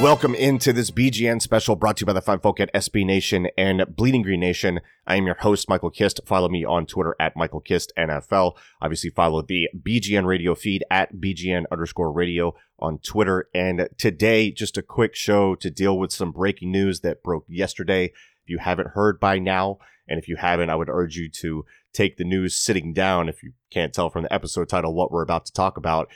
Welcome into this BGN special brought to you by the fine folk at SB Nation and Bleeding Green Nation. I am your host, Michael Kist. Follow me on Twitter at Michael Kist NFL. Obviously, follow the BGN radio feed at BGN underscore radio on Twitter. And today, just a quick show to deal with some breaking news that broke yesterday. If you haven't heard by now, and if you haven't, I would urge you to take the news sitting down if you can't tell from the episode title what we're about to talk about.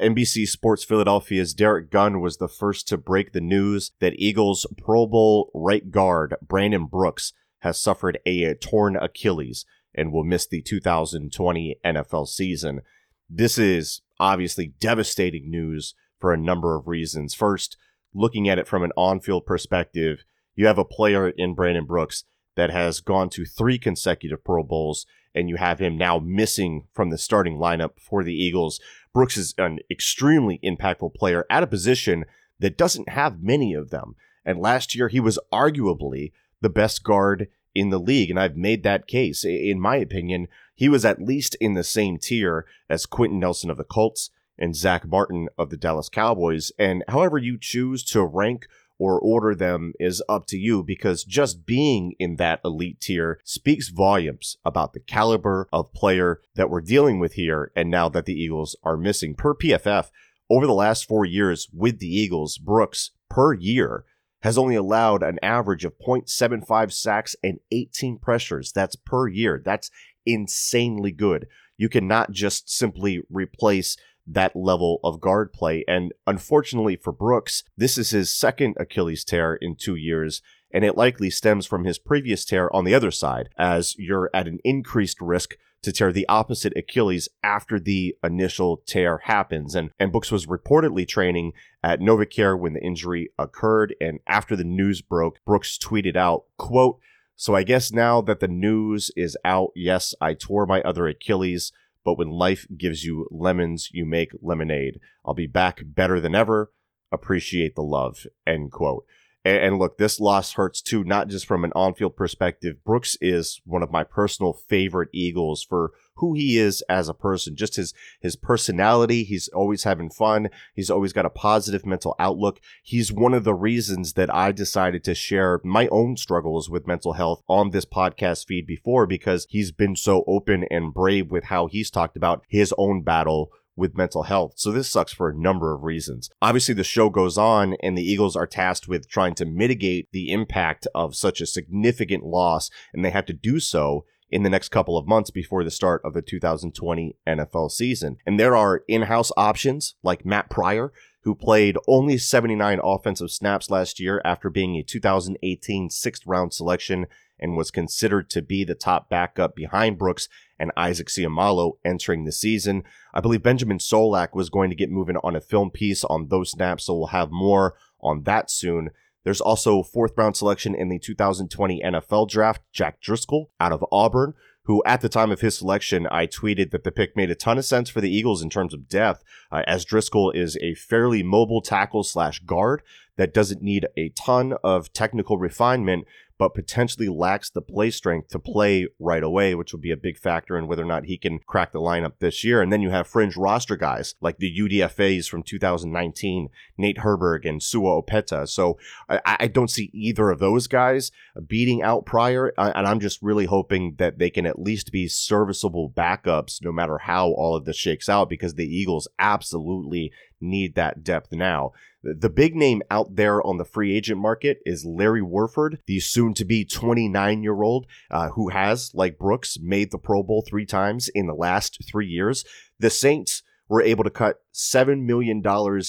NBC Sports Philadelphia's Derrick Gunn was the first to break the news that Eagles Pro Bowl right guard Brandon Brooks has suffered a torn Achilles and will miss the 2020 NFL season. This is obviously devastating news for a number of reasons. First, looking at it from an on field perspective, you have a player in Brandon Brooks that has gone to three consecutive Pro Bowls, and you have him now missing from the starting lineup for the Eagles. Brooks is an extremely impactful player at a position that doesn't have many of them. And last year, he was arguably the best guard in the league. And I've made that case. In my opinion, he was at least in the same tier as Quenton Nelson of the Colts and Zack Martin of the Dallas Cowboys. And however you choose to rank or order them is up to you because just being in that elite tier speaks volumes about the caliber of player that we're dealing with here and now that the Eagles are missing. Per PFF, over the last four years with the Eagles, Brooks per year has only allowed an average of 0.75 sacks and 18 pressures. That's per year. That's insanely good. You cannot just simply replace that level of guard play. And unfortunately for Brooks, this is his second Achilles tear in two years. And it likely stems from his previous tear on the other side, as you're at an increased risk to tear the opposite Achilles after the initial tear happens. And, and Brooks was reportedly training at Novacare when the injury occurred. And after the news broke, Brooks tweeted out, quote, so I guess now that the news is out, yes, I tore my other Achilles but when life gives you lemons, you make lemonade. I'll be back better than ever. Appreciate the love. End quote. And, and look, this loss hurts too, not just from an on field perspective. Brooks is one of my personal favorite Eagles for who he is as a person, just his his personality. He's always having fun. He's always got a positive mental outlook. He's one of the reasons that I decided to share my own struggles with mental health on this podcast feed before because he's been so open and brave with how he's talked about his own battle with mental health. So this sucks for a number of reasons. Obviously, the show goes on, and the Eagles are tasked with trying to mitigate the impact of such a significant loss, and they have to do so in the next couple of months before the start of the 2020 NFL season. And there are in house options like Matt Pryor, who played only 79 offensive snaps last year after being a 2018 sixth round selection and was considered to be the top backup behind Brooks and Isaac Seumalo entering the season. I believe Benjamin Solak was going to get moving on a film piece on those snaps, so we'll have more on that soon. There's also fourth round selection in the 2020 NFL draft, Jack Driscoll out of Auburn, who at the time of his selection, I tweeted that the pick made a ton of sense for the Eagles in terms of depth, uh, as Driscoll is a fairly mobile tackle slash guard that doesn't need a ton of technical refinement, but potentially lacks the play strength to play right away, which will be a big factor in whether or not he can crack the lineup this year. And then you have fringe roster guys like the UDFAs from 2019, Nate Herbig and Sua Opeta. So I, I don't see either of those guys beating out Pryor. Uh, and I'm just really hoping that they can at least be serviceable backups no matter how all of this shakes out because the Eagles absolutely need that depth now. The big name out there on the free agent market is Larry Warford, the soon to be 29 year old uh, who has, like Brooks, made the Pro Bowl three times in the last three years. The Saints were able to cut $7 million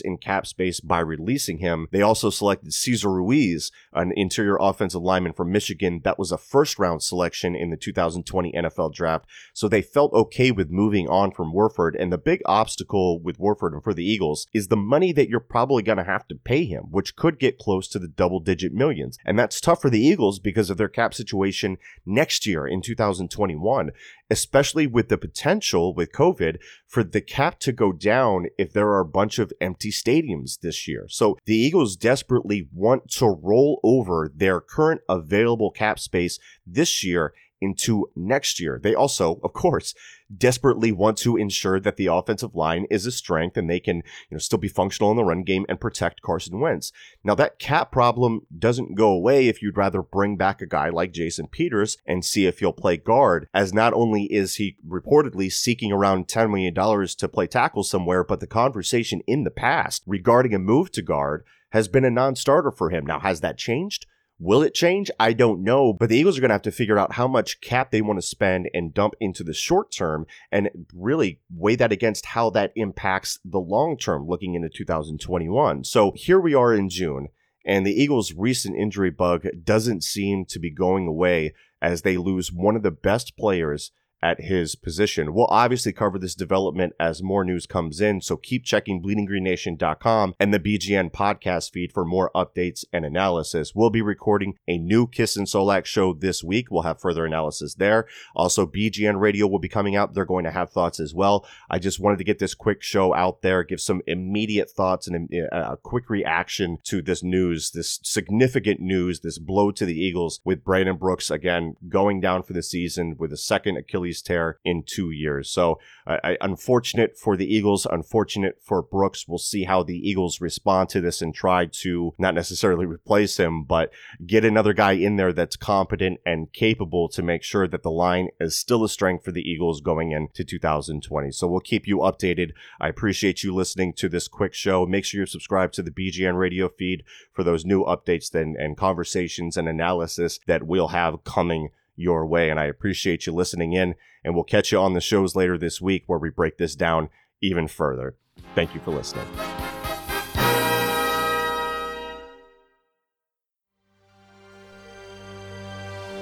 in cap space by releasing him. They also selected Cesar Ruiz, an interior offensive lineman from Michigan that was a first round selection in the 2020 NFL draft. So they felt okay with moving on from Warford. And the big obstacle with Warford and for the Eagles is the money that you're probably going to have to pay him, which could get close to the double digit millions. And that's tough for the Eagles because of their cap situation next year in 2021, especially with the potential with COVID for the cap to go down if there are a bunch of empty stadiums this year. So the Eagles desperately want to roll over their current available cap space this year into next year. They also, of course, desperately want to ensure that the offensive line is a strength and they can, you know, still be functional in the run game and protect Carson Wentz. Now that cap problem doesn't go away if you'd rather bring back a guy like Jason Peters and see if he'll play guard, as not only is he reportedly seeking around $10 million to play tackle somewhere, but the conversation in the past regarding a move to guard has been a non-starter for him. Now, has that changed? Will it change? I don't know, but the Eagles are going to have to figure out how much cap they want to spend and dump into the short term and really weigh that against how that impacts the long term looking into 2021. So here we are in June, and the Eagles' recent injury bug doesn't seem to be going away as they lose one of the best players at his position. We'll obviously cover this development as more news comes in, so keep checking bleedinggreennation.com and the BGN podcast feed for more updates and analysis. We'll be recording a new Kist and Solak show this week. We'll have further analysis there. Also, BGN Radio will be coming out. They're going to have thoughts as well. I just wanted to get this quick show out there, give some immediate thoughts and uh, a quick reaction to this news, this significant news, this blow to the Eagles with Brandon Brooks again going down for the season with a second Achilles Achilles tear in two years. So, uh, unfortunate for the Eagles, unfortunate for Brooks. We'll see how the Eagles respond to this and try to not necessarily replace him, but get another guy in there that's competent and capable to make sure that the line is still a strength for the Eagles going into 2020. So, we'll keep you updated. I appreciate you listening to this quick show. Make sure you're subscribed to the BGN radio feed for those new updates and, and conversations and analysis that we'll have coming your way. And I appreciate you listening in. And we'll catch you on the shows later this week where we break this down even further. Thank you for listening.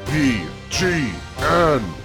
BGN